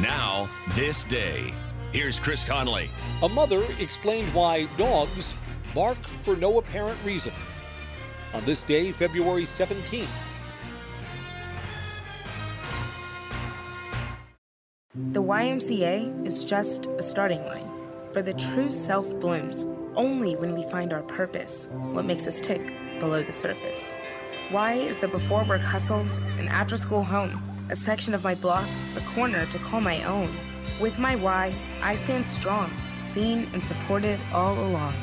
Now, this day. Here's Chris Conley. A mother explained why dogs bark for no apparent reason. On this day, February 17th. The YMCA is just a starting line, for the true self blooms only when we find our purpose, what makes us tick below the surface. Why is the before work hustle, an after school home, a section of my block, a corner to call my own. With my why, I stand strong, seen and supported all along.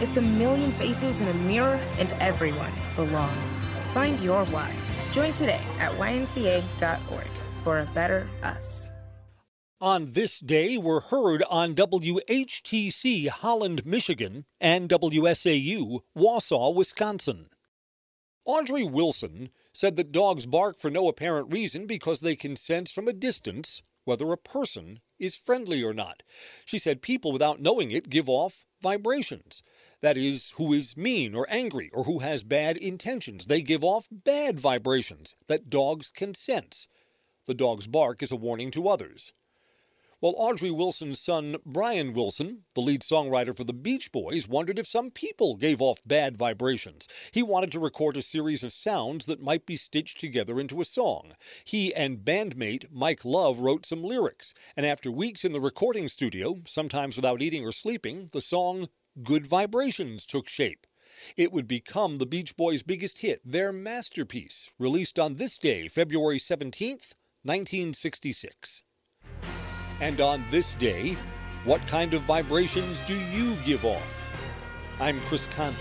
It's a million faces in a mirror, and everyone belongs. Find your why. Join today at ymca.org for a better us. On this day were heard on WHTC Holland, Michigan, and WSAU Wausau, Wisconsin. Audree Wilson said that dogs bark for no apparent reason because they can sense from a distance whether a person is friendly or not. She said people without knowing it give off vibrations. That is, who is mean or angry or who has bad intentions. They give off bad vibrations that dogs can sense. The dog's bark is a warning to others. Well, Audree Wilson's son, Brian Wilson, the lead songwriter for the Beach Boys, wondered if some people gave off bad vibrations. He wanted to record a series of sounds that might be stitched together into a song. He and bandmate Mike Love wrote some lyrics, and after weeks in the recording studio, sometimes without eating or sleeping, the song Good Vibrations took shape. It would become the Beach Boys' biggest hit, their masterpiece, released on this day, February 17th, 1966. And on this day, what kind of vibrations do you give off? I'm Chris Conley.